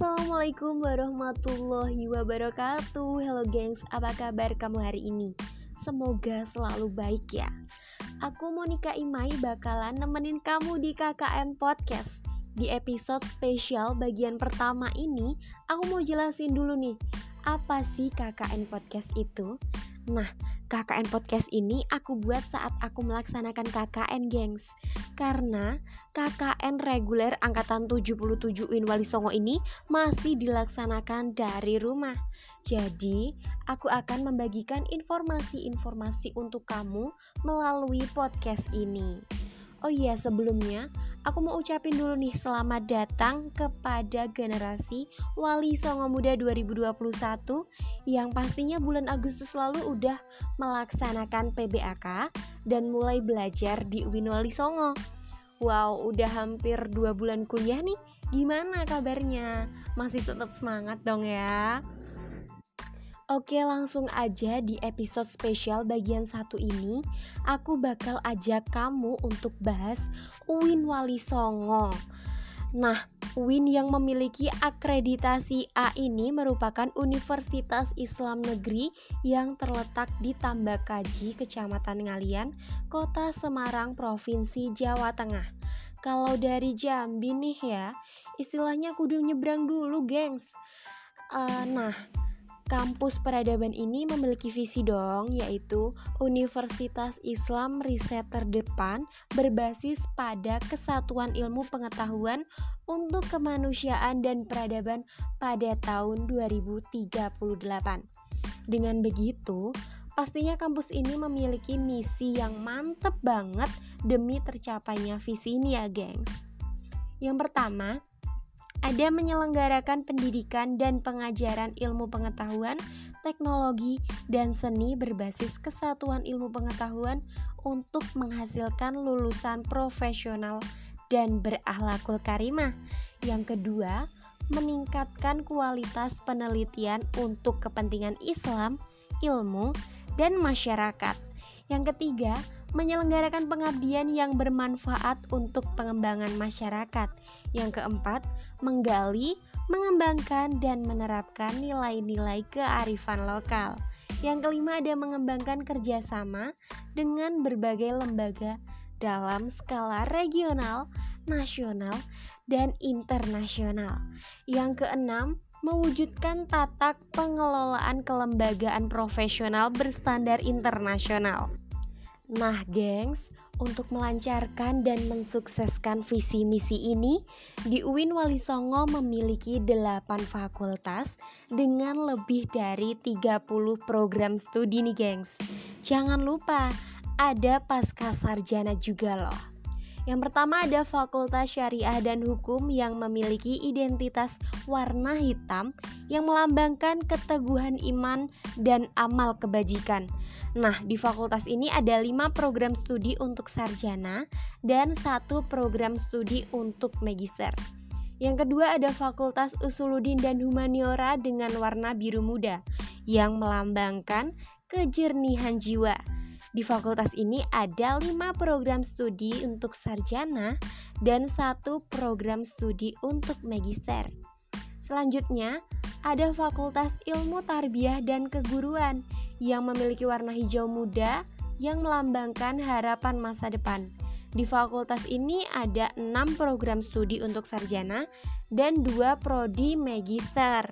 Assalamualaikum warahmatullahi wabarakatuh. Halo gengs, apa kabar kamu hari ini? Semoga selalu baik ya. Aku Monika Imai bakalan nemenin kamu di KKN Podcast. Di episode spesial bagian pertama ini Aku mau jelasin dulu nih Apa sih KKN Podcast itu? Nah, KKN Podcast ini aku buat saat aku melaksanakan KKN gengs Karena KKN reguler Angkatan 77 UIN Wali Songo ini masih dilaksanakan dari rumah. Jadi, aku akan membagikan informasi-informasi untuk kamu melalui podcast ini. Oh iya, sebelumnya aku mau ucapin dulu nih selamat datang kepada generasi Wali Songo Muda 2021 yang pastinya bulan Agustus lalu udah melaksanakan PBAK dan mulai belajar di UIN Wali Songo. Wow, udah hampir dua bulan kuliah nih. Gimana kabarnya? Masih tetap semangat dong ya? Oke langsung aja di episode spesial bagian satu ini Aku bakal ajak kamu untuk bahas UIN Wali Songo Nah, UIN yang memiliki akreditasi A ini merupakan Universitas Islam Negeri yang terletak di Tambakaji, Kecamatan Ngalian, Kota Semarang, Provinsi Jawa Tengah. Kalau dari Jambi nih ya, istilahnya kudu nyebrang dulu, gengs. Uh, nah, Kampus peradaban ini memiliki visi dong, yaitu Universitas Islam Riset Terdepan berbasis pada kesatuan ilmu pengetahuan untuk kemanusiaan dan peradaban pada tahun 2038. Dengan begitu, pastinya kampus ini memiliki misi yang mantep banget demi tercapainya visi ini ya, gengs. Yang pertama, ada menyelenggarakan pendidikan dan pengajaran ilmu pengetahuan, teknologi, dan seni berbasis kesatuan ilmu pengetahuan untuk menghasilkan lulusan profesional dan berakhlakul karimah. Yang kedua, meningkatkan kualitas penelitian untuk kepentingan Islam, ilmu, dan masyarakat. Yang ketiga, menyelenggarakan pengabdian yang bermanfaat untuk pengembangan masyarakat. Yang keempat, menggali, mengembangkan, dan menerapkan nilai-nilai kearifan lokal. Yang kelima ada mengembangkan kerjasama dengan berbagai lembaga dalam skala regional, nasional, dan internasional. Yang keenam, mewujudkan tata pengelolaan kelembagaan profesional berstandar internasional. Nah, gengs, untuk melancarkan dan mensukseskan visi misi ini, di UIN Wali Songo memiliki 8 fakultas dengan lebih dari 30 program studi nih gengs. Jangan lupa, ada pasca sarjana juga loh. Yang pertama ada Fakultas Syariah dan Hukum yang memiliki identitas warna hitam yang melambangkan keteguhan iman dan amal kebajikan. Nah, di fakultas ini ada 5 program studi untuk sarjana dan satu program studi untuk magister. Yang kedua ada Fakultas Usuludin dan Humaniora dengan warna biru muda yang melambangkan kejernihan jiwa. Di fakultas ini ada 5 program studi untuk sarjana dan satu program studi untuk magister. Selanjutnya, ada Fakultas Ilmu Tarbiyah dan Keguruan yang memiliki warna hijau muda yang melambangkan harapan masa depan. Di fakultas ini ada 6 program studi untuk sarjana dan 2 prodi magister.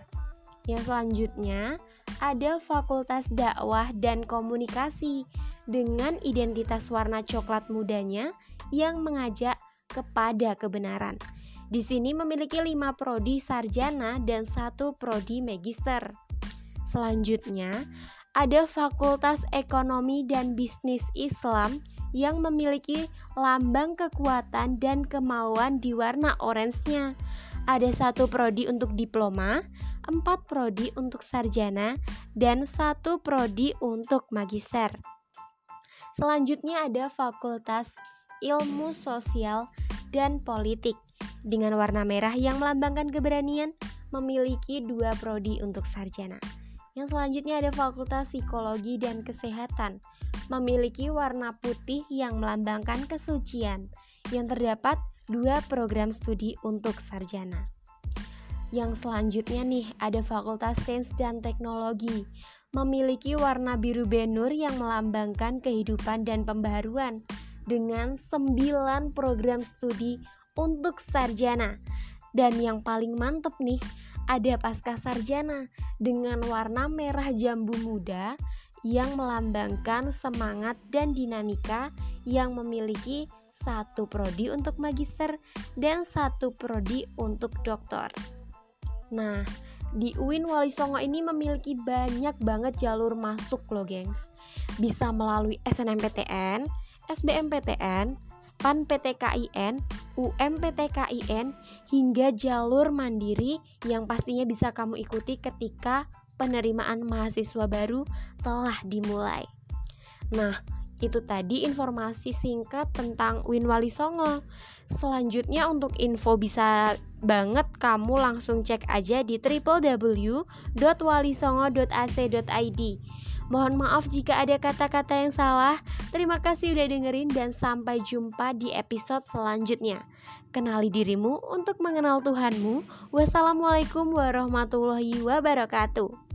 Yang selanjutnya ada Fakultas Dakwah dan Komunikasi dengan identitas warna coklat mudanya yang mengajak kepada kebenaran. Di sini memiliki 5 prodi sarjana dan satu prodi magister. Selanjutnya, ada Fakultas Ekonomi dan Bisnis Islam yang memiliki lambang kekuatan dan kemauan di warna orange-nya. Ada satu prodi untuk diploma, empat prodi untuk sarjana, dan satu prodi untuk magister. Selanjutnya ada Fakultas Ilmu Sosial dan Politik dengan warna merah yang melambangkan keberanian, memiliki dua prodi untuk sarjana. Yang selanjutnya ada Fakultas Psikologi dan Kesehatan, memiliki warna putih yang melambangkan kesucian, yang terdapat dua program studi untuk sarjana. Yang selanjutnya nih ada Fakultas Sains dan Teknologi memiliki warna biru benur yang melambangkan kehidupan dan pembaharuan dengan 9 program studi untuk sarjana. Dan yang paling mantep nih, ada pasca sarjana dengan warna merah jambu muda yang melambangkan semangat dan dinamika yang memiliki satu prodi untuk magister dan satu prodi untuk doktor. Nah, di UIN Wali Songo ini memiliki banyak banget jalur masuk loh gengs Bisa melalui SNMPTN, SBMPTN, SPAN PTKIN, UMPTKIN, hingga jalur mandiri yang pastinya bisa kamu ikuti ketika penerimaan mahasiswa baru telah dimulai. Nah, itu tadi informasi singkat tentang Win Wali Songo. Selanjutnya untuk info bisa banget kamu langsung cek aja di www.walisongo.ac.id. Mohon maaf jika ada kata-kata yang salah. Terima kasih udah dengerin dan sampai jumpa di episode selanjutnya. Kenali dirimu untuk mengenal Tuhanmu. Wassalamualaikum warahmatullahi wabarakatuh.